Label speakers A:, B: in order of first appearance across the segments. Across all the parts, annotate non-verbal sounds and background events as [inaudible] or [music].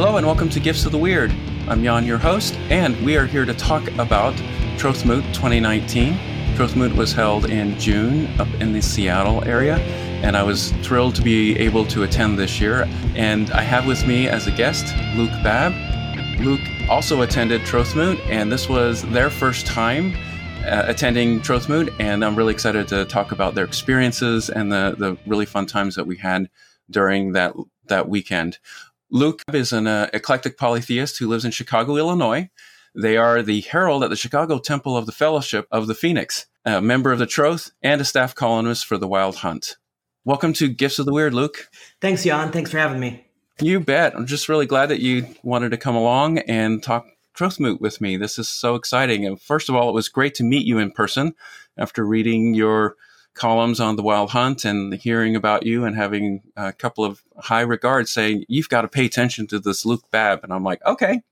A: Hello and welcome to Gifts of the Weird. I'm Jan, your host, and we are here to talk about Trothmoot 2019. Trothmoot was held in June up in the Seattle area, and I was thrilled to be able to attend this year. And I have with me as a guest Luke Babb. Luke also attended Trothmoot, and this was their first time uh, attending Trothmoot, and I'm really excited to talk about their experiences and the the really fun times that we had during that that weekend. Luke is an uh, eclectic polytheist who lives in Chicago, Illinois. They are the herald at the Chicago Temple of the Fellowship of the Phoenix, a member of the Troth, and a staff columnist for the Wild Hunt. Welcome to Gifts of the Weird, Luke.
B: Thanks, Jan. Thanks for having me.
A: You bet. I'm just really glad that you wanted to come along and talk Troth Moot with me. This is so exciting. And first of all, it was great to meet you in person after reading your columns on the Wild Hunt and hearing about you and having a couple of high regards saying you've got to pay attention to this Luke Babb, And I'm like, okay.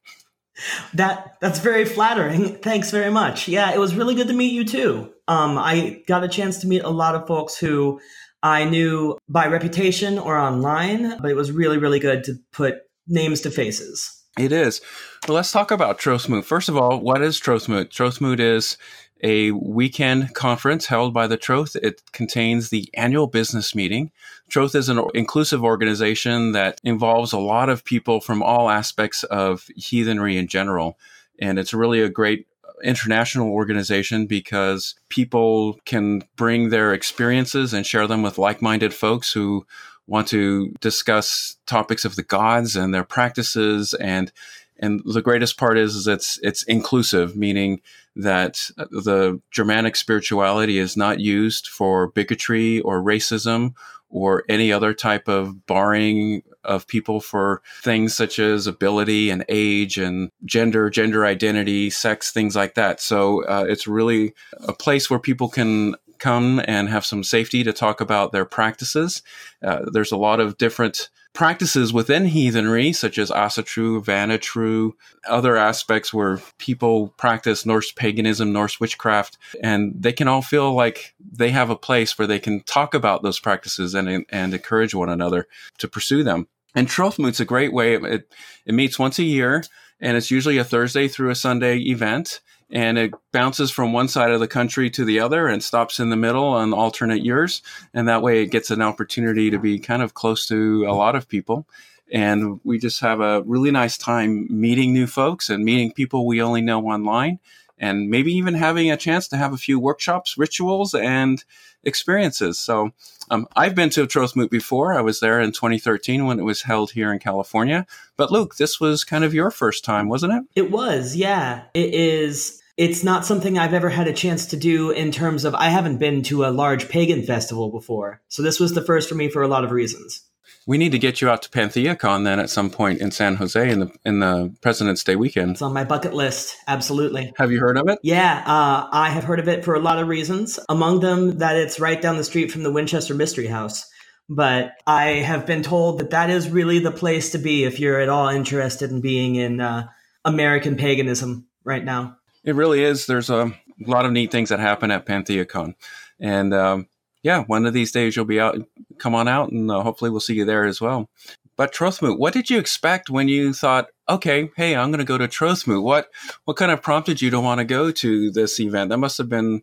B: That that's very flattering. Thanks very much. Yeah, it was really good to meet you too. Um, I got a chance to meet a lot of folks who I knew by reputation or online, but it was really, really good to put names to faces.
A: It is. Well, let's talk about Trothmoot. First of all, what is Trothmoot? Trothmoot is a weekend conference held by the Troth. It contains the annual business meeting. Troth is an inclusive organization that involves a lot of people from all aspects of heathenry in general. And it's really a great international organization because people can bring their experiences and share them with like-minded folks who want to discuss topics of the gods and their practices and and the greatest part is, is it's it's inclusive meaning that the germanic spirituality is not used for bigotry or racism or any other type of barring of people for things such as ability and age and gender, gender identity, sex, things like that. So uh, it's really a place where people can come and have some safety to talk about their practices. Uh, there's a lot of different practices within heathenry, such as Asatru, Vanatru, other aspects where people practice Norse paganism, Norse witchcraft, and they can all feel like they have a place where they can talk about those practices and, and encourage one another to pursue them. And Trothmoot's a great way. It, it meets once a year, and it's usually a Thursday through a Sunday event and it bounces from one side of the country to the other and stops in the middle on alternate years. And that way it gets an opportunity to be kind of close to a lot of people. And we just have a really nice time meeting new folks and meeting people we only know online and maybe even having a chance to have a few workshops, rituals, and experiences. So um, I've been to Trothmoot before. I was there in 2013 when it was held here in California. But Luke, this was kind of your first time, wasn't it?
B: It was, yeah. It is. It's not something I've ever had a chance to do in terms of I haven't been to a large pagan festival before. So this was the first for me for a lot of reasons.
A: We need to get you out to PantheaCon then at some point in San Jose in the in the President's Day weekend.
B: It's on my bucket list. Absolutely.
A: Have you heard of it?
B: Yeah, uh, I have heard of it for a lot of reasons. Among them, that it's right down the street from the Winchester Mystery House. But I have been told that that is really the place to be if you're at all interested in being in uh, American paganism right now.
A: It really is. There's a lot of neat things that happen at PantheaCon, and um, yeah, one of these days you'll be out. Come on out, and uh, hopefully we'll see you there as well. But Trothmoot, what did you expect when you thought, okay, hey, I'm going to go to Trothmoot? What what kind of prompted you to want to go to this event? That must have been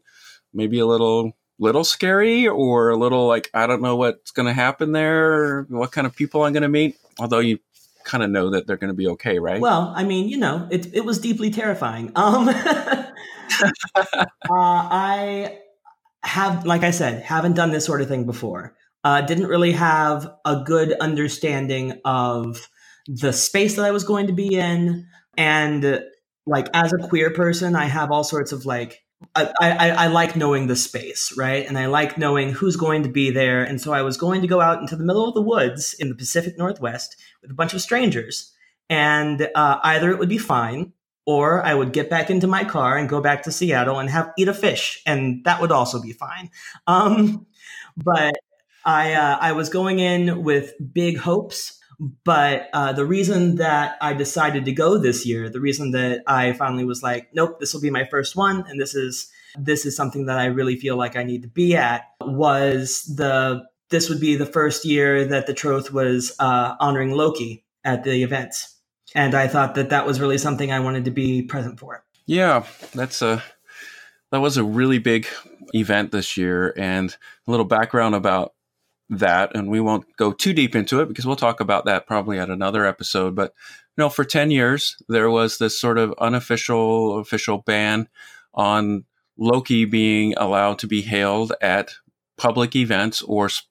A: maybe a little little scary or a little like I don't know what's going to happen there, what kind of people I'm going to meet. Although you kind of know that they're going to be okay, right?
B: Well, I mean, you know, it it was deeply terrifying. Um, [laughs] uh, I have, like I said, haven't done this sort of thing before. Uh, didn't really have a good understanding of the space that I was going to be in. And like as a queer person, I have all sorts of like, I, I, I like knowing the space, right? And I like knowing who's going to be there. And so I was going to go out into the middle of the woods in the Pacific Northwest with a bunch of strangers. And uh, either it would be fine or I would get back into my car and go back to Seattle and have eat a fish, and that would also be fine. Um, but I uh, I was going in with big hopes. But uh, the reason that I decided to go this year, the reason that I finally was like, nope, this will be my first one, and this is this is something that I really feel like I need to be at, was the this would be the first year that the Troth was uh, honoring Loki at the events. And I thought that that was really something I wanted to be present for.
A: Yeah, that's a that was a really big event this year, and a little background about that, and we won't go too deep into it because we'll talk about that probably at another episode. But you know, for ten years there was this sort of unofficial official ban on Loki being allowed to be hailed at public events or sp-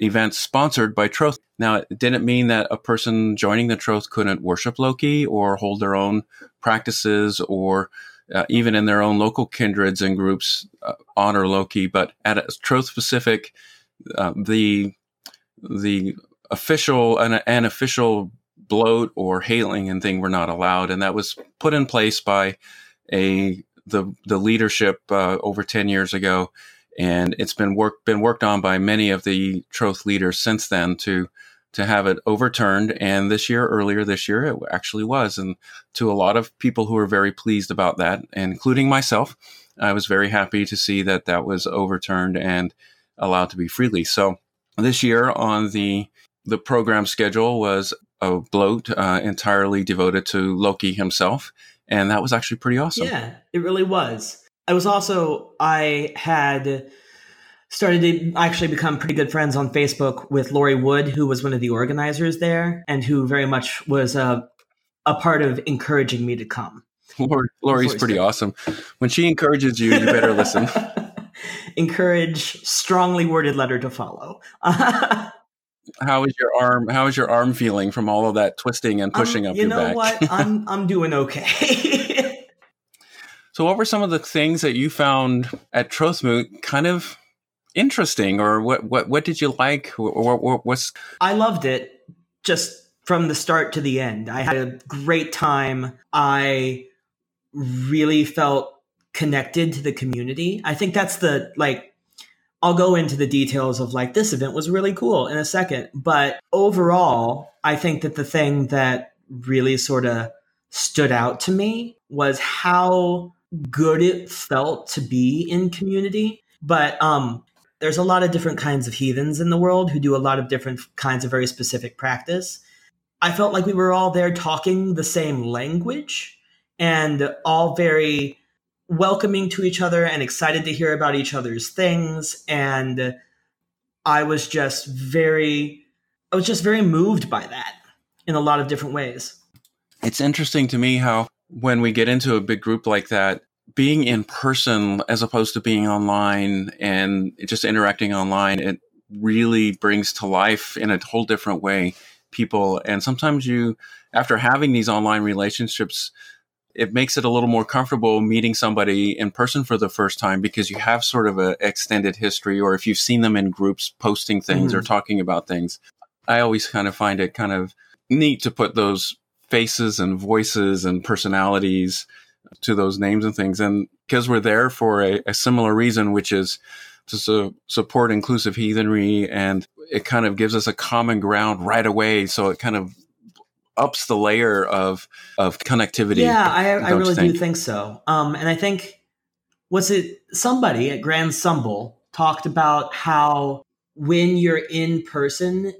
A: events sponsored by Troth. Now, it didn't mean that a person joining the Troth couldn't worship Loki or hold their own practices or uh, even in their own local kindreds and groups uh, honor Loki. But at a Troth specific, uh, the the official and an official blót or hailing and thing were not allowed, and that was put in place by a the the leadership uh, over ten years ago, and it's been work been worked on by many of the Troth leaders since then to to have it overturned. And this year, earlier this year, it actually was, and to a lot of people who were very pleased about that, including myself, I was very happy to see that that was overturned and allowed to be freely. So this year on the the program schedule was a blót uh, entirely devoted to Loki himself and that was actually pretty awesome.
B: Yeah, it really was. I was also I had started to actually become pretty good friends on Facebook with Lori Wood, who was one of the organizers there, and who very much was a a part of encouraging me to come.
A: Lori, Lori's pretty awesome. When she encourages you, you better listen. [laughs]
B: Encourage strongly worded letter to follow. [laughs]
A: how is your arm? How is your arm feeling from all of that twisting and pushing
B: um,
A: up
B: you
A: your
B: know
A: back?
B: what? I'm [laughs] I'm doing okay.
A: So, what were some of the things that you found at Trothmoot kind of interesting, or what what what did you like? Or what, what's
B: I loved it just from the start to the end. I had a great time. I really felt connected to the community. I think that's the like I'll go into the details of like this event was really cool in a second. But overall, I think that the thing that really sort of stood out to me was how good it felt to be in community. But um, there's a lot of different kinds of heathens in the world who do a lot of different kinds of very specific practice. I felt like we were all there talking the same language and all very welcoming to each other and excited to hear about each other's things and i was just very i was just very moved by that in a lot of different ways
A: it's interesting to me how when we get into a big group like that being in person as opposed to being online and just interacting online it really brings to life in a whole different way people and sometimes you after having these online relationships it makes it a little more comfortable meeting somebody in person for the first time because you have sort of an extended history or if you've seen them in groups posting things mm-hmm. or talking about things i always kind of find it kind of neat to put those faces and voices and personalities to those names and things and because we're there for a, a similar reason which is to su- support inclusive heathenry and it kind of gives us a common ground right away so it kind of ups the layer of of connectivity.
B: Yeah, I, I really think? do think so. Um, and I think was it somebody at Grand Sumbel talked about how when you're in person,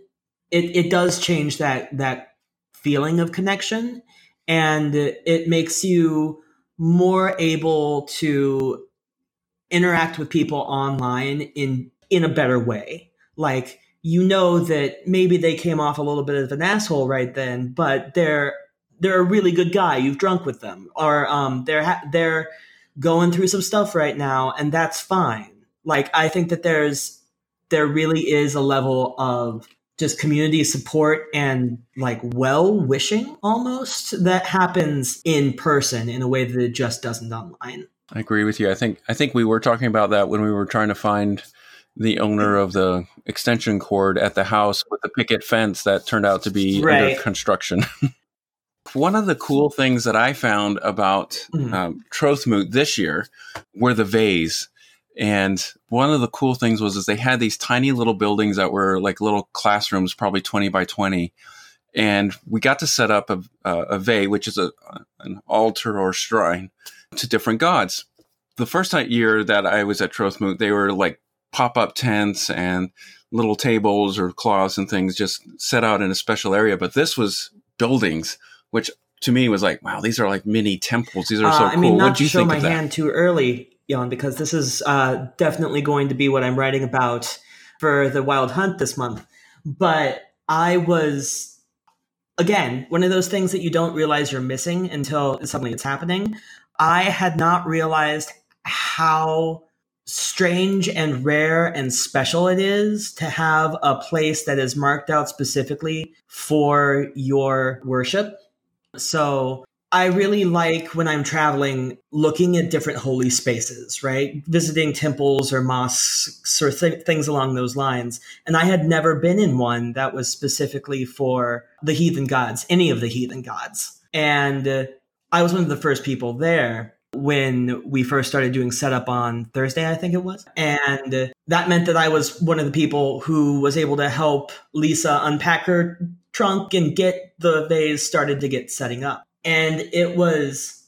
B: it, it does change that that feeling of connection, and it makes you more able to interact with people online in in a better way. Like you know that maybe they came off a little bit of an asshole right then, but they're they're a really good guy. You've drunk with them, or um, they're ha- they're going through some stuff right now, and that's fine. Like I think that there's there really is a level of just community support and like well wishing almost that happens in person in a way that it just doesn't online.
A: I agree with you. I think I think we were talking about that when we were trying to find the owner of the extension cord at the house with the picket fence that turned out to be right. under construction. [laughs] One of the cool things that I found about mm. um, Trothmoot this year were the Vés. And one of the cool things was is they had these tiny little buildings that were like little classrooms, probably 20 by 20. And we got to set up a, a, a which is a, an altar or shrine to different gods. The first year that I was at Trothmoot, they were like pop up tents and little tables or cloths and things just set out in a special area. But this was buildings, which to me was like, wow, these are like mini temples. These are so
B: Uh,
A: cool.
B: I mean,
A: what
B: not
A: do you
B: to show
A: think
B: my hand too early, Jan, because this is uh, definitely going to be what I'm writing about for the Wild Hunt this month. But I was, again, one of those things that you don't realize you're missing until suddenly it's happening. I had not realized how strange and rare and special it is to have a place that is marked out specifically for your worship. So I really like when I'm traveling looking at different holy spaces, right? Visiting temples or mosques or th- things along those lines. And I had never been in one that was specifically for the heathen gods, any of the heathen gods. And uh, I was one of the first people there when we first started doing setup on Thursday, I think it was. And uh, that meant that I was one of the people who was able to help Lisa unpack her trunk and get the Vés started to get setting up. And it was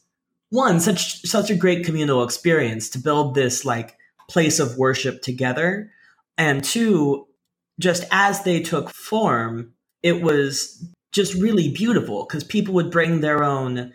B: one such such a great communal experience to build this like place of worship together. And two, just as they took form, it was just really beautiful because people would bring their own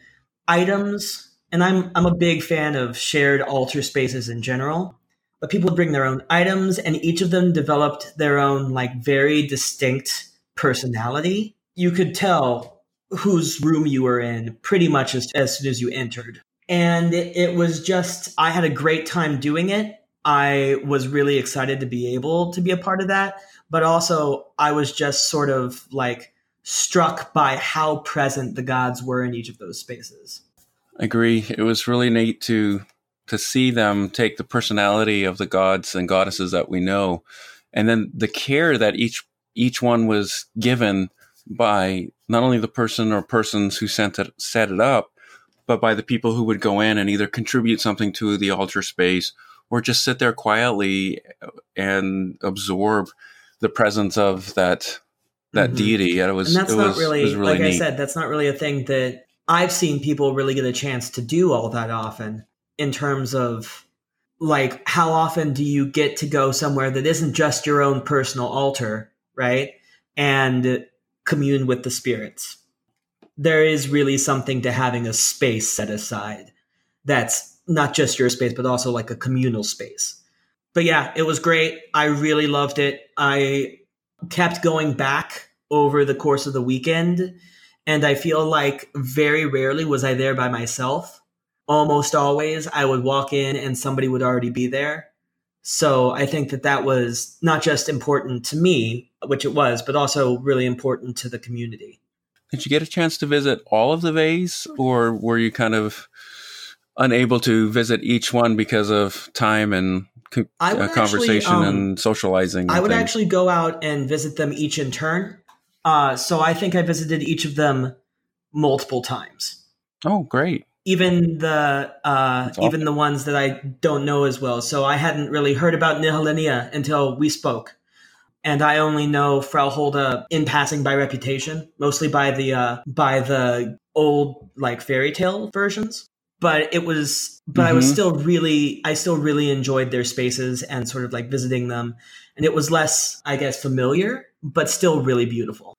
B: items. And I'm I'm a big fan of shared altar spaces in general. But people would bring their own items and each of them developed their own like very distinct personality. You could tell whose room you were in pretty much as, as soon as you entered. And it, it was just, I had a great time doing it. I was really excited to be able to be a part of that. But also, I was just sort of like struck by how present the gods were in each of those spaces.
A: I agree. It was really neat to to see them take the personality of the gods and goddesses that we know, and then the care that each each one was given by not only the person or persons who sent it set it up, but by the people who would go in and either contribute something to the altar space or just sit there quietly and absorb the presence of that that
B: Mhm.
A: deity. It was
B: and that's not
A: was,
B: really,
A: it was really
B: like
A: neat.
B: I said, that's not really a thing that I've seen people really get a chance to do all that often in terms of like how often do you get to go somewhere that isn't just your own personal altar, right? And commune with the spirits. There is really something to having a space set aside that's not just your space, but also like a communal space. But yeah, it was great. I really loved it. I kept going back over the course of the weekend. And I feel like very rarely was I there by myself. Almost always I would walk in and somebody would already be there. So I think that that was not just important to me, which it was, but also really important to the community.
A: Did you get a chance to visit all of the Vés, or were you kind of unable to visit each one because of time and co- uh, conversation
B: actually, um,
A: and socializing?
B: I would
A: things?
B: actually go out and visit them each in turn. Uh, so I think I visited each of them multiple times.
A: Oh, great!
B: Even the uh,
A: That's
B: even the ones that I don't know as well. So I hadn't really heard about Nehalennia until we spoke, and I only know Frau Holda in passing by reputation, mostly by the uh, by the old like fairy tale versions. But it was, but I was
A: Mhm.
B: still really, I still really enjoyed their spaces and sort of like visiting them, and it was less, I guess, familiar, but still really beautiful.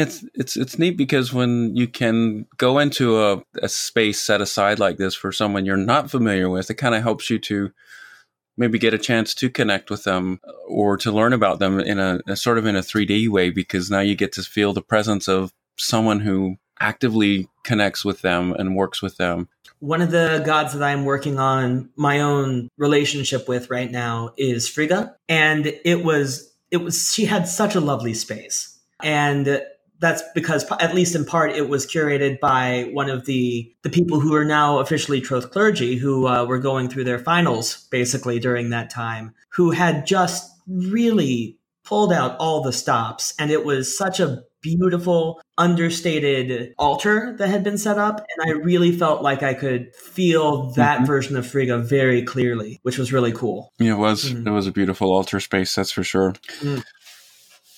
A: It's it's it's neat because when you can go into a, a space set aside like this for someone you're not familiar with, it kind of helps you to maybe get a chance to connect with them or to learn about them in a, a sort of in a 3D way because now you get to feel the presence of someone who actively connects with them and works with them.
B: One of the gods that I'm working on my own relationship with right now is Frigga. And it was, it was, she had such a lovely space. And that's because, at least in part, it was curated by one of the, the people who are now officially Troth clergy who uh, were going through their finals basically during that time, who had just really pulled out all the stops. And it was such a beautiful, understated altar that had been set up. And I really felt like I could feel that
A: Mhm.
B: version of Frigga very clearly, which was really cool.
A: Yeah, it was
B: Mhm.
A: it was a beautiful altar space, that's for sure.
B: Mm.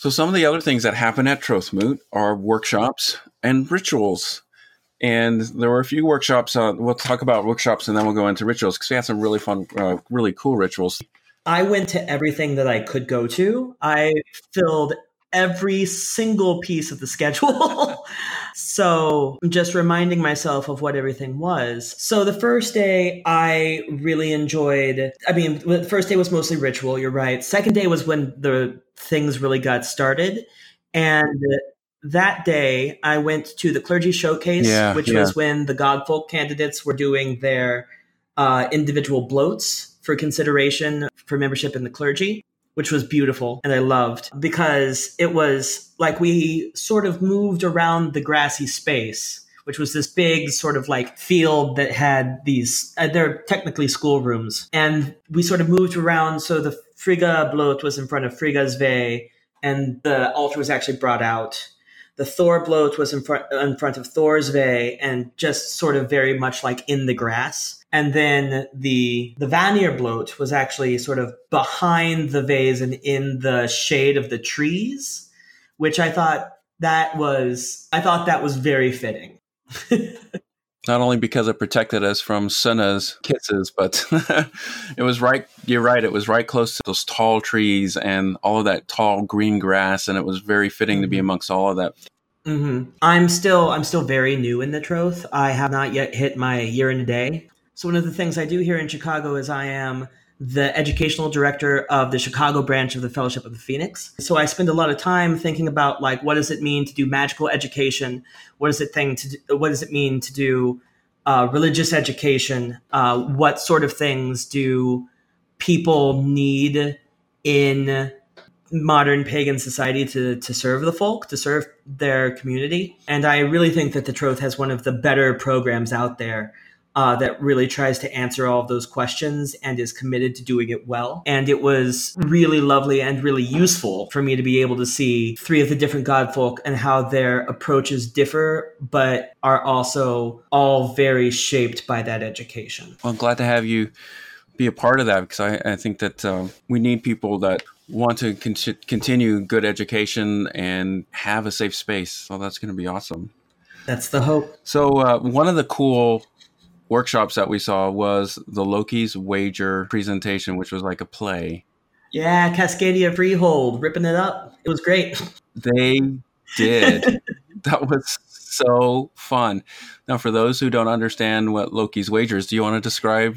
A: So some of the other things that happen at Trothmoot are workshops and rituals. And there were a few workshops. Uh, we'll talk about workshops and then we'll go into rituals because we had some really fun, uh, really cool rituals.
B: I went to everything that I could go to. I filled every single piece of the schedule. [laughs] so I'm just reminding myself of what everything was. So the first day I really enjoyed, I mean, the first day was mostly ritual, you're right. Second day was when the things really got started. And that day I went to the clergy showcase,
A: Yeah,
B: which
A: yeah.
B: was when the Godfolk candidates were doing their uh, individual blóts for consideration for membership in the clergy, which was beautiful and I loved because it was like we sort of moved around the grassy space. Which was this big sort of like field that had these, uh, they're technically schoolrooms. And we sort of moved around. So the Frigga blót was in front of Frigga's Ve, and the altar was actually brought out. The Thor blót was in front in front of Thor's Ve, and just sort of very much like in the grass. And then the the Vanir blót was actually sort of behind the Vés and in the shade of the trees, which I thought that was I thought that was very fitting. [laughs]
A: Not only because it protected us from Sunna's kisses, but [laughs] it was right. You're right. It was right close to those tall trees and all of that tall green grass, and it was very fitting to be
B: Mhm.
A: amongst all of that.
B: hmm I'm still I'm still very new in the Troth. I have not yet hit my year and a day. So one of the things I do here in Chicago is I am the educational director of the Chicago branch of the Fellowship of the Phoenix. So I spend a lot of time thinking about like what does it mean to do magical education? What does it thing to do, what does it mean to do uh, religious education? Uh, what sort of things do people need in modern pagan society to to serve the folk, to serve their community. And I really think that the Troth has one of the better programs out there uh, that really tries to answer all of those questions and is committed to doing it well. And it was really lovely and really useful for me to be able to see three of the different godfolk and how their approaches differ, but are also all very shaped by that education.
A: Well, I'm glad to have you be a part of that because I, I think that um, we need people that want to con- continue good education and have a safe space. So that's going to be awesome.
B: That's the hope.
A: So uh, one of the cool workshops that we saw was the Loki's Wager presentation, which was like a play.
B: Yeah, Cascadia Freehold, ripping it up. It was great. [laughs]
A: They did. that was so fun. Now, for those who don't understand what Loki's Wager is, do you want to describe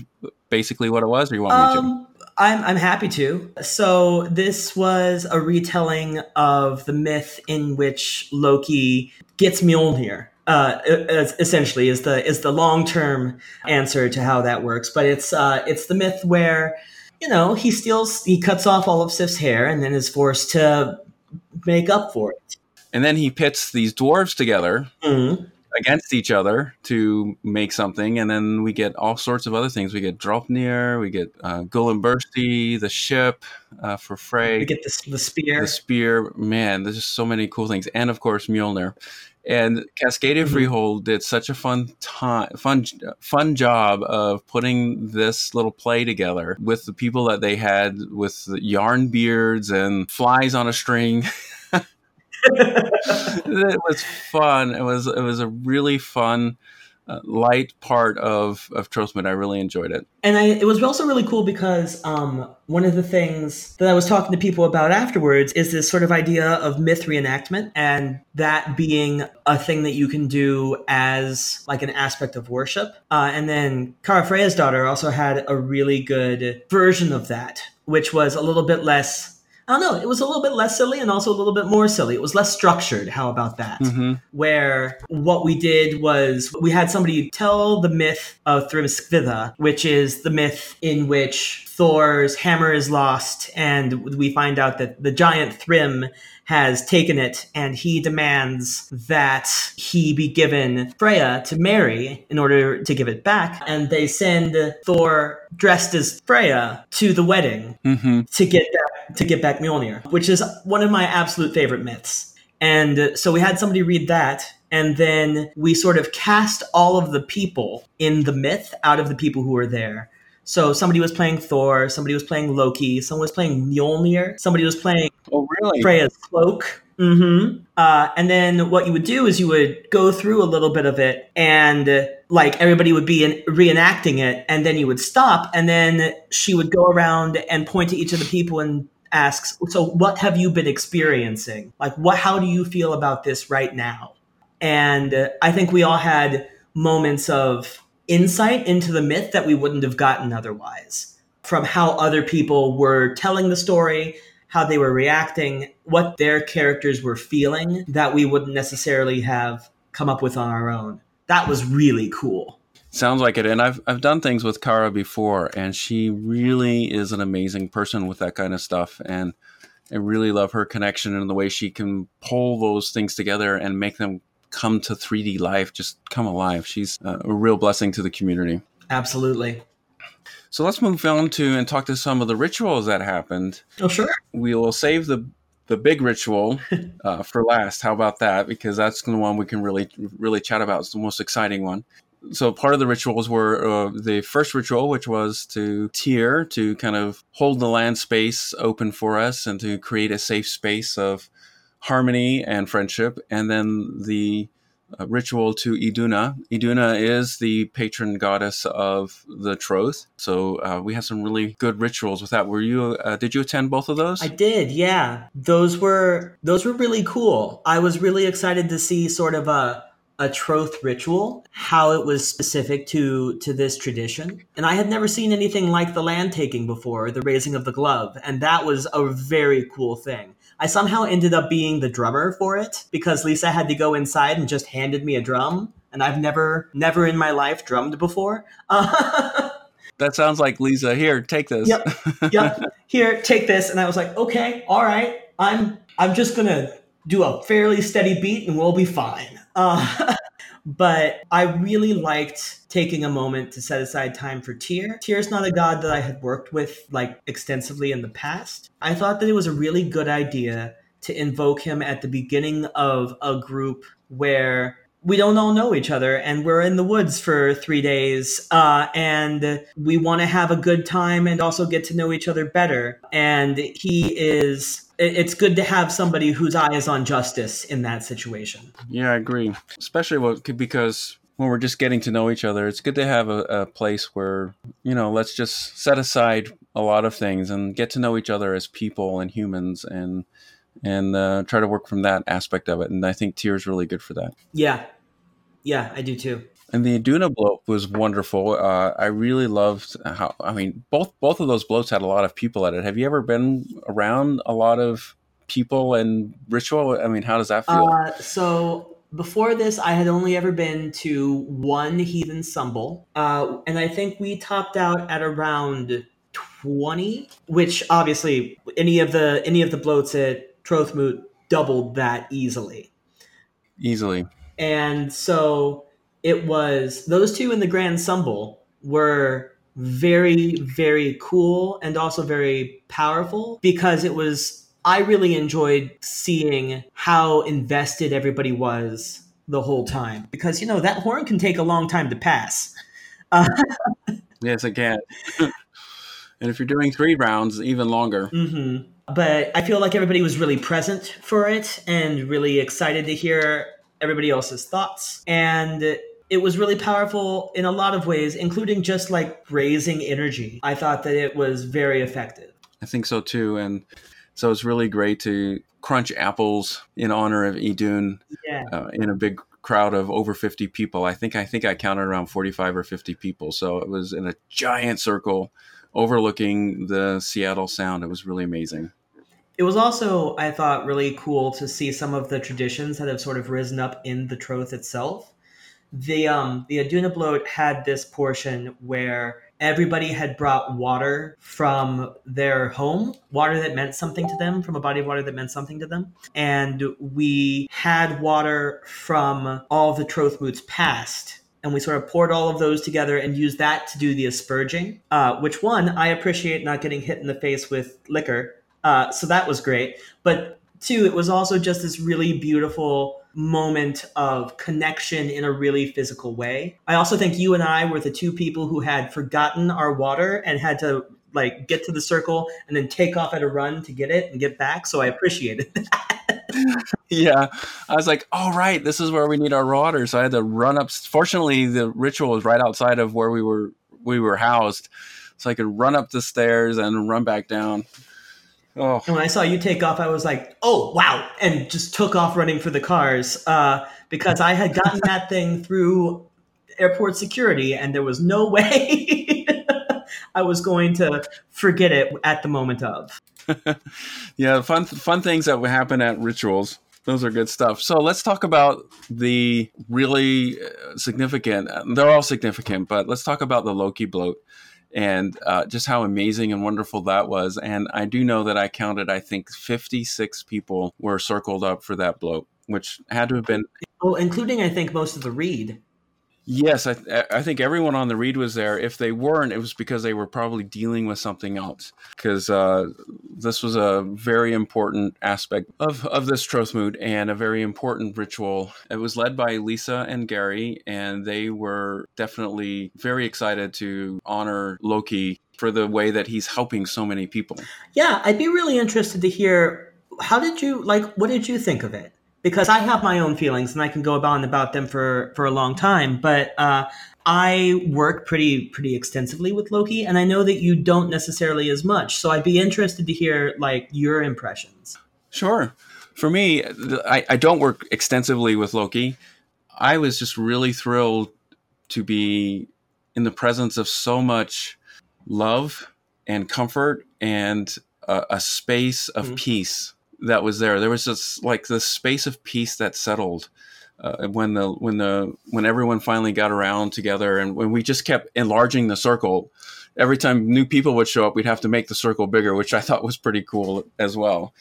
A: basically what it was, or you want me to?
B: Um, I'm I'm happy to. So this was a retelling of the myth in which Loki gets Mjolnir. Uh, essentially, is the is the long term answer to how that works. But it's uh, it's the myth where you know he steals, he cuts off all of Sif's hair, and then is forced to make up for it.
A: And then he pits these dwarves together
B: Mhm.
A: Against each other to make something, and then we get all sorts of other things. We get Draupnir, we get uh, Gullinbursti, the ship uh, for Frey,
B: We get this the spear.
A: the spear. Man, there's just so many cool things, and of course Mjolnir. And Cascadia
B: Mhm.
A: Freehold did such a fun time, fun, fun job of putting this little play together with the people that they had with the yarn beards and flies on a string. [laughs] [laughs] it was fun. It was it was a really fun, uh, light part of of Trothmoot. I really enjoyed it.
B: and I, it was also really cool because um, one of the things that I was talking to people about afterwards is this sort of idea of myth reenactment, and that being a thing that you can do as like an aspect of worship. Uh, and then Kara Freya's daughter also had a really good version of that, which was a little bit less. I don't know. It was a little bit less silly and also a little bit more silly. It was less structured. How about that?
A: hmm
B: where what we did was we had somebody tell the myth of Thrymskvitha, which is the myth in which Thor's hammer is lost, and we find out that the giant Thrym has taken it, and he demands that he be given Freya to marry in order to give it back. And they send Thor dressed as Freya to the wedding
A: hmm
B: to get back, to get back Mjolnir, which is one of my absolute favorite myths. And so we had somebody read that, and then we sort of cast all of the people in the myth out of the people who were there. So somebody was playing Thor, somebody was playing Loki, someone was playing Mjolnir, somebody was playing
A: Oh, really?
B: Freya's cloak. Mm-hmm. Uh, and then what you would do is you would go through a little bit of it, and like everybody would be in, reenacting it, and then you would stop, and then she would go around and point to each of the people and asks, "So, what have you been experiencing? Like, what? How do you feel about this right now?" And uh, I think we all had moments of insight into the myth that we wouldn't have gotten otherwise from how other people were telling the story, how they were reacting, what their characters were feeling that we wouldn't necessarily have come up with on our own. That was really cool.
A: Sounds like it. And I've I've done things with Kara before and she really is an amazing person with that kind of stuff and I really love her connection and the way she can pull those things together and make them come to 3D life, just come alive. She's a real blessing to the community.
B: Absolutely.
A: So let's move on to and talk to some of the rituals that happened.
B: Oh, sure.
A: We will save the the big ritual [laughs] uh, for last. How about that? Because that's the one we can really really chat about. It's the most exciting one. So part of the rituals were uh, the first ritual, which was to Tyr to kind of hold the land space open for us and to create a safe space of harmony and friendship, and then the uh, ritual to Iduna. Iduna is the patron goddess of the troth. So uh, we have some really good rituals with that. Were you? Uh, did you attend both of those?
B: I did. Yeah, those were those were really cool. I was really excited to see sort of a a troth ritual, how it was specific to to this tradition. And I had never seen anything like the land taking before, the raising of the glove, and that was a very cool thing. I somehow ended up being the drummer for it because Lisa had to go inside and just handed me a drum, and I've never never in my life drummed before. [laughs]
A: that sounds like Lisa. Here, take this.
B: Yep. Yep. [laughs] Here, take this. And I was like, okay, all right. I'm I'm just gonna do a fairly steady beat and we'll be fine. Uh, [laughs] but I really liked taking a moment to set aside time for Tyr. Tyr is not a god that I had worked with like extensively in the past. I thought that it was a really good idea to invoke him at the beginning of a group where we don't all know each other and we're in the woods for three days uh, and we want to have a good time and also get to know each other better and he is it's good to have somebody whose eye is on justice in that situation
A: yeah i agree especially because when we're just getting to know each other it's good to have a, a place where you know let's just set aside a lot of things and get to know each other as people and humans and and uh, try to work from that aspect of it. And I think is really good for that.
B: Yeah, yeah, I do too.
A: And the Iduna blót was wonderful. Uh, I really loved how. I mean, both both of those blóts had a lot of people at it. Have you ever been around a lot of people and ritual? I mean, how does that feel?
B: Uh, so before this, I had only ever been to one heathen sumbel, uh, and I think we topped out at around twenty. Which obviously, any of the any of the blóts at Trothmoot doubled that easily.
A: Easily.
B: And so it was those two in the Grand Sumbel were very, very cool and also very powerful because it was, I really enjoyed seeing how invested everybody was the whole time because, you know, that horn can take a long time to pass. Uh, [laughs]
A: yes, it can. [laughs] and if you're doing three rounds, even longer.
B: Mm-hmm. But I feel like everybody was really present for it and really excited to hear everybody else's thoughts. And it was really powerful in a lot of ways, including just like raising energy. I thought that it was very effective.
A: I think so too. And so it's really great to crunch apples in honor of Idun
B: yeah. uh,
A: in a big crowd of over 50 people. I think I think I counted around 45 or 50 people. So it was in a giant circle overlooking the Seattle Sound. It was really amazing
B: it was also i thought really cool to see some of the traditions that have sort of risen up in the troth itself the um the iduna blót had this portion where everybody had brought water from their home water that meant something to them from a body of water that meant something to them and we had water from all the troth moots past and we sort of poured all of those together and used that to do the asperging uh, which one i appreciate not getting hit in the face with liquor uh, so that was great. But two, it was also just this really beautiful moment of connection in a really physical way. I also think you and I were the two people who had forgotten our water and had to like get to the circle and then take off at a run to get it and get back. So I appreciated [laughs] that.
A: yeah. I was like, all oh, right, this is where we need our water. So I had to run up. Fortunately, the ritual was right outside of where we were we were housed. So I could run up the stairs and run back down.
B: Oh. And when I saw you take off, I was like, "Oh wow!" and just took off running for the cars uh, because I had gotten that thing through airport security, and there was no [laughs] way I was going to forget it at the moment of. [laughs]
A: yeah, fun fun things that would happen at rituals. Those are good stuff. So let's talk about the really uh, significant. They're all significant, but let's talk about the Loki blót and uh, just how amazing and wonderful that was. And I do know that I counted, I think, 56 people were circled up for that blót, which had to have been.
B: Oh, including, I think, most of the Rede.
A: Yes, I, I think everyone on the Rede was there. If they weren't, it was because they were probably dealing with something else. Because uh, this was a very important aspect of, of this Trothmoot and a very important ritual. It was led by Lisa and Gary, and they were definitely very excited to honor Loki for the way that he's helping so many people.
B: Yeah, I'd be really interested to hear how did you like what did you think of it because I have my own feelings and I can go on about them for for a long time. But uh, I work pretty pretty extensively with Loki, and I know that you don't necessarily as much. So I'd be interested to hear like your impressions.
A: Sure. For me, I, I don't work extensively with Loki. I was just really thrilled to be in the presence of so much love and comfort and a, a space of mm-hmm. peace that was there. There was just like this space of peace that settled uh, when the when the when everyone finally got around together, and when we just kept enlarging the circle. Every time new people would show up, we'd have to make the circle bigger, which I [laughs] thought was pretty cool as well.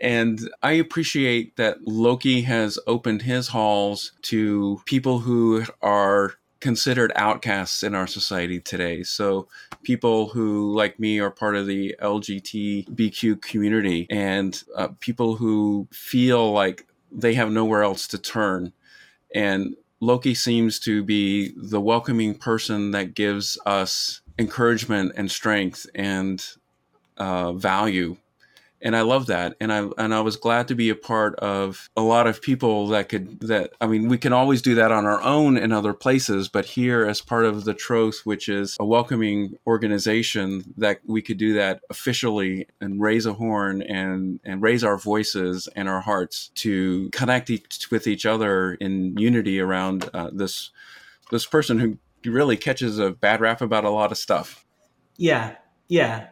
A: And I appreciate that Loki has opened his halls to people who are considered outcasts in our society today. So people who, like me, are part of the LGBTQ community and uh, people who feel like they have nowhere else to turn. And Loki seems to be the welcoming person that gives us encouragement and strength and uh, value and I love that. And I and I was glad to be a part of a lot of people that could that I mean we can always do that on our own in other places, but here as part of the Troth, which is a welcoming organization, that we could do that officially and raise a horn and and raise our voices and our hearts to connect each, with each other in unity around uh, this this person who really catches a bad rap about a lot of stuff.
B: Yeah, yeah,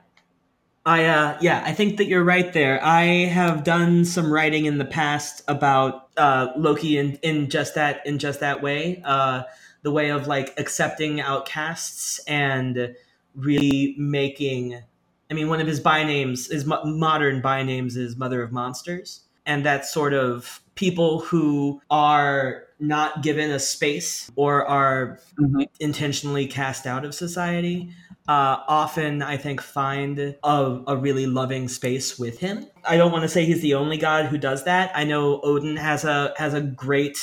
B: I uh, yeah, I think that you're right there. I have done some writing in the past about uh, Loki in, in just that in just that way, uh, the way of like accepting outcasts and really making. I mean, one of his by names, his mo- modern by names, is Mother of Monsters, and that sort of people who are not given a space or are mm-hmm. intentionally cast out of society uh, often I think find a, a really loving space with him. I don't want to say he's the only god who does that. I know Odin has a has a great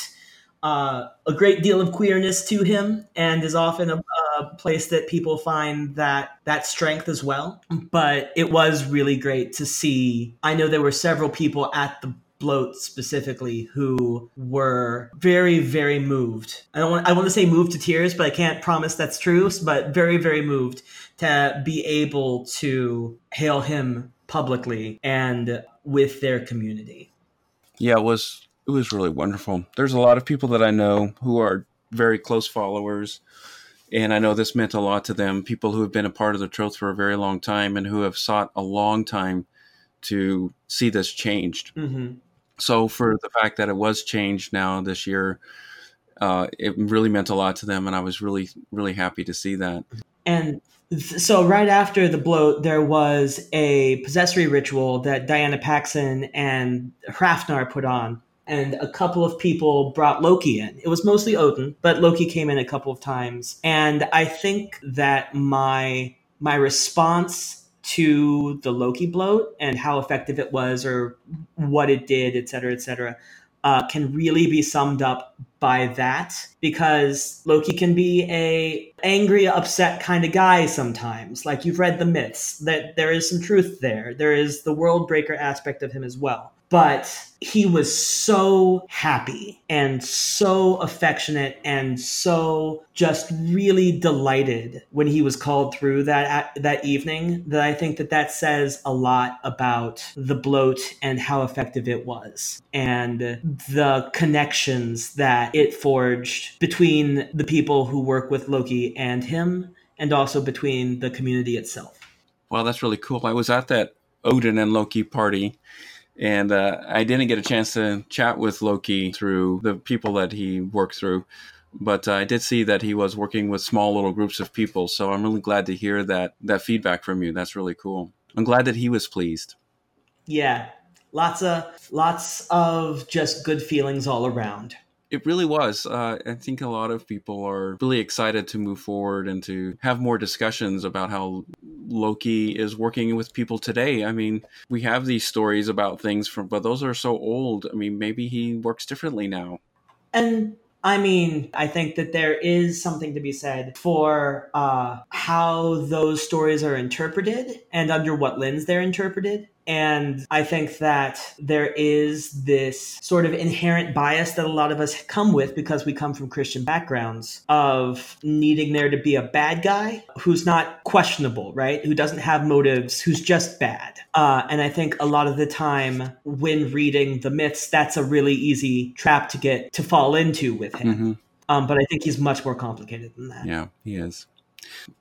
B: uh, a great deal of queerness to him and is often a, a, place that people find that that strength as well but it was really great to see i know there were several people at the blót specifically who were very very moved i don't want i want to say moved to tears but i can't promise that's true but very very moved to be able to hail him publicly and with their community
A: yeah it was it was really wonderful there's a lot of people that i know who are very close followers and I know this meant a lot to them. People who have been a part of the Troth for a very long time and who have sought a long time to see this changed. Mm-hmm so for the fact that it was changed now this year, uh, it really meant a lot to them, and I was really really happy to see that.
B: And th- so right after the blót, there was a possessory ritual that Diana Paxson and Hrafnar put on. And a couple of people brought Loki in. It was mostly Odin, but Loki came in a couple of times. And I think that my my response to the Loki blót and how effective it was or what it did, et cetera, et cetera, uh, can really be summed up by that because Loki can be a angry, upset kind of guy sometimes. Like you've read the myths that there is some truth there. There is the world breaker aspect of him as well but he was so happy and so affectionate and so just really delighted when he was called through that that evening that I think that that says a lot about the blót and how effective it was and the connections that it forged between the people who work with Loki and him and also between the community itself.
A: Well, that's really cool. I was at that Odin and Loki party and uh, I didn't get a chance to chat with Loki through the people that he worked through, but uh, I did see that he was working with small little groups of people. So I'm really glad to hear that that feedback from you. That's really cool. I'm glad that he was pleased.
B: Yeah, lots of lots of just good feelings all around.
A: It really was. Uh, I think a lot of people are really excited to move forward and to have more discussions about how Loki is working with people today. I mean, we have these stories about things from, but those are so old. I mean, maybe he works differently now.
B: And I mean, I think that there is something to be said for uh, how those stories are interpreted and under what lens they're interpreted. And I think that there is this sort of inherent bias that a lot of us come with because we come from Christian backgrounds of needing there to be a bad guy who's not questionable, right? Who doesn't have motives, who's just bad. Uh, and I think a lot of the time when reading the myths, that's a really easy trap to get to fall into with him. Mm-hmm. Um, but I think he's much more complicated than that.
A: Yeah, he is.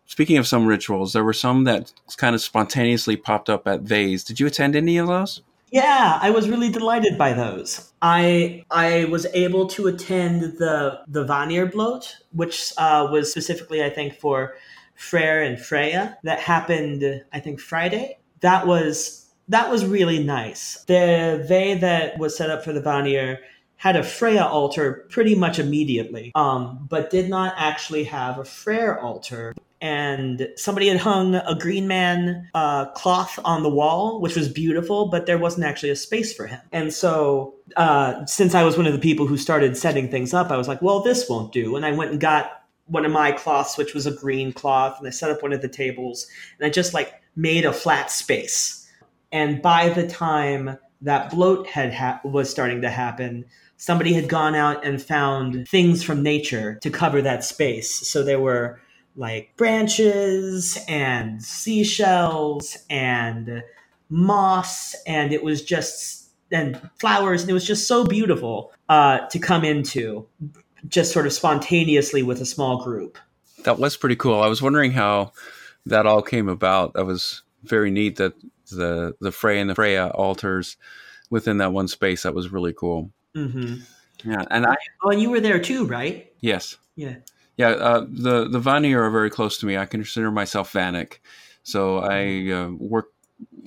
A: Speaking of some rituals, there were some that kind of spontaneously popped up at Vés. Did you attend any of those?
B: Yeah, I was really delighted by those. I I was able to attend the the Vanir Blót, which uh, was specifically, I think, for Freyr and Freya. That happened, I think, Friday. That was that was really nice. The Vé that was set up for the Vanir had a Freya altar pretty much immediately, um, but did not actually have a Freyr altar and somebody had hung a green man uh, cloth on the wall, which was beautiful, but there wasn't actually a space for him. And so, uh, since I was one of the people who started setting things up, I was like, well, this won't do. And I went and got one of my cloths, which was a green cloth, and I set up one of the tables, and I just like made a flat space. And by the time that blót had ha- was starting to happen, somebody had gone out and found things from nature to cover that space. So there were like branches and seashells and moss and it was just and flowers and it was just so beautiful uh, to come into just sort of spontaneously with a small group.
A: That was pretty cool. I was wondering how that all came about. That was very neat that the the Frey and the Freya altars within that one space. That was really cool mm-hmm. yeah and i
B: oh and you were there too right
A: yes
B: yeah
A: yeah, uh, the the Vanir are very close to me. I consider myself Vanic, so I uh, work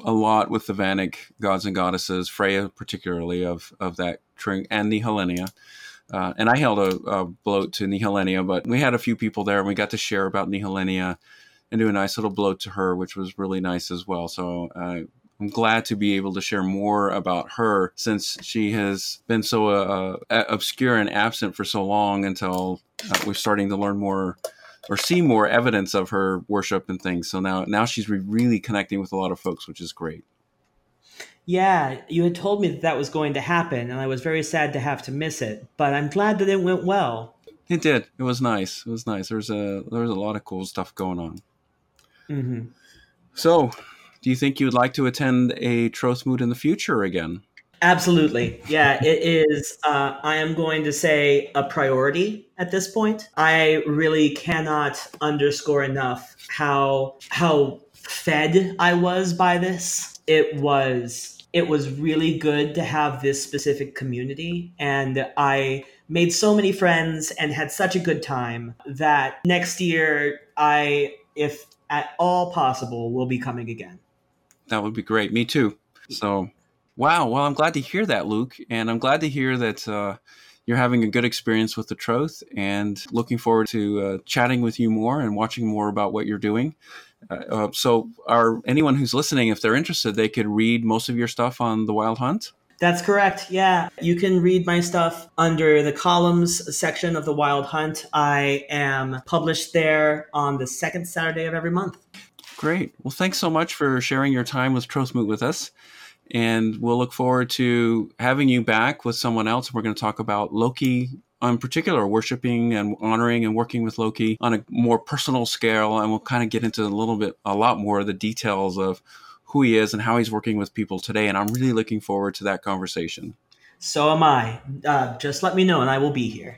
A: a lot with the Vanic gods and goddesses, Freya particularly of of that tring and Nehalennia. Uh, and I held a, a blót to Nehalennia, but we had a few people there, and we got to share about Nehalennia and do a nice little blót to her, which was really nice as well. So uh, I'm glad to be able to share more about her since she has been so uh, uh, obscure and absent for so long until uh, we're starting to learn more or see more evidence of her worship and things. So now, now she's re- really connecting with a lot of folks, which is great.
B: Yeah, you had told me that that was going to happen, and I was very sad to have to miss it. But I'm glad that it went well.
A: It did. It was nice. It was nice. There's a there was a lot of cool stuff going on. Mm-hmm. So, do you think you would like to attend a Trothmoot in the future again?
B: Absolutely. Yeah, [laughs] it is. Uh, I am going to say a priority at this point. I really cannot underscore enough how how fed I was by this. It was it was really good to have this specific community and I made so many friends and had such a good time that next year I if at all possible will be coming again.
A: That would be great. Me too. So, wow. Well, I'm glad to hear that, Luke, and I'm glad to hear that uh, you're having a good experience with the Troth, and looking forward to uh, chatting with you more and watching more about what you're doing. Uh, uh so, are anyone who's listening, if they're interested, they could read most of your stuff on the Wild Hunt.
B: That's correct. Yeah. You can read my stuff under the columns section of the Wild Hunt. I am published there on the second Saturday of every month.
C: Great. Well, thanks so much for sharing your time with Trothmoot with us. And we'll look forward to having you back with someone else. We're going to talk about Loki in particular, worshiping and honoring and working with Loki on a more personal scale. And we'll kind of get into a little bit, a lot more of the details of who he is and how he's working with people today. And I'm really looking forward to that conversation.
B: So am I. Uh, just let me know and I will be here.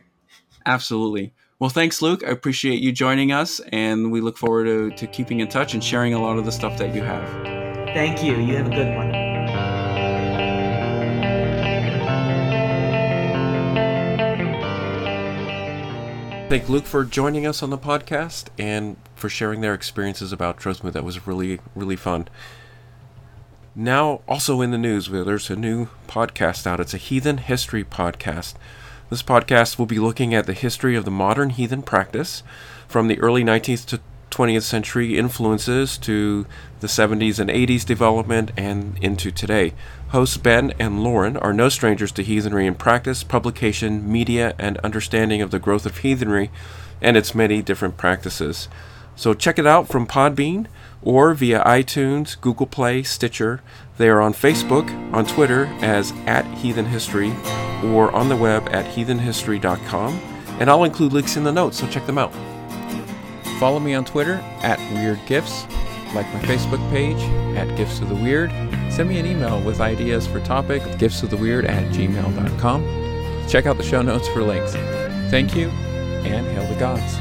C: Absolutely. Well, thanks, Luke. I appreciate you joining us, and we look forward to, to keeping in touch and sharing a lot of the stuff that you have.
B: Thank you. You have a good one.
C: Thank Luke for joining us on the podcast and for sharing their experiences about Trothmoot. That was really, really fun. Now, also in the news, there's a new podcast out. It's a heathen history podcast. This podcast will be looking at the history of the modern heathen practice from the early 19th to 20th century influences to the 70s and 80s development and into today. Hosts Ben and Lauren are no strangers to heathenry in practice, publication, media, and understanding of the growth of heathenry and its many different practices. So check it out from Podbean or via iTunes, Google Play, Stitcher. They are on Facebook, on Twitter as at Heathen History, or on the web at heathenhistory.com. And I'll include links in the notes, so check them out. Follow me on Twitter at Weird Gifts, like my Facebook page at Gifts of the Weird. Send me an email with ideas for topic, giftsoftheweird at gmail.com. Check out the show notes for links. Thank you, and hail the gods.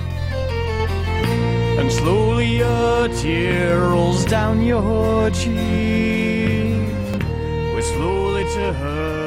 D: And slowly a tear rolls down your cheek. We're slowly to her.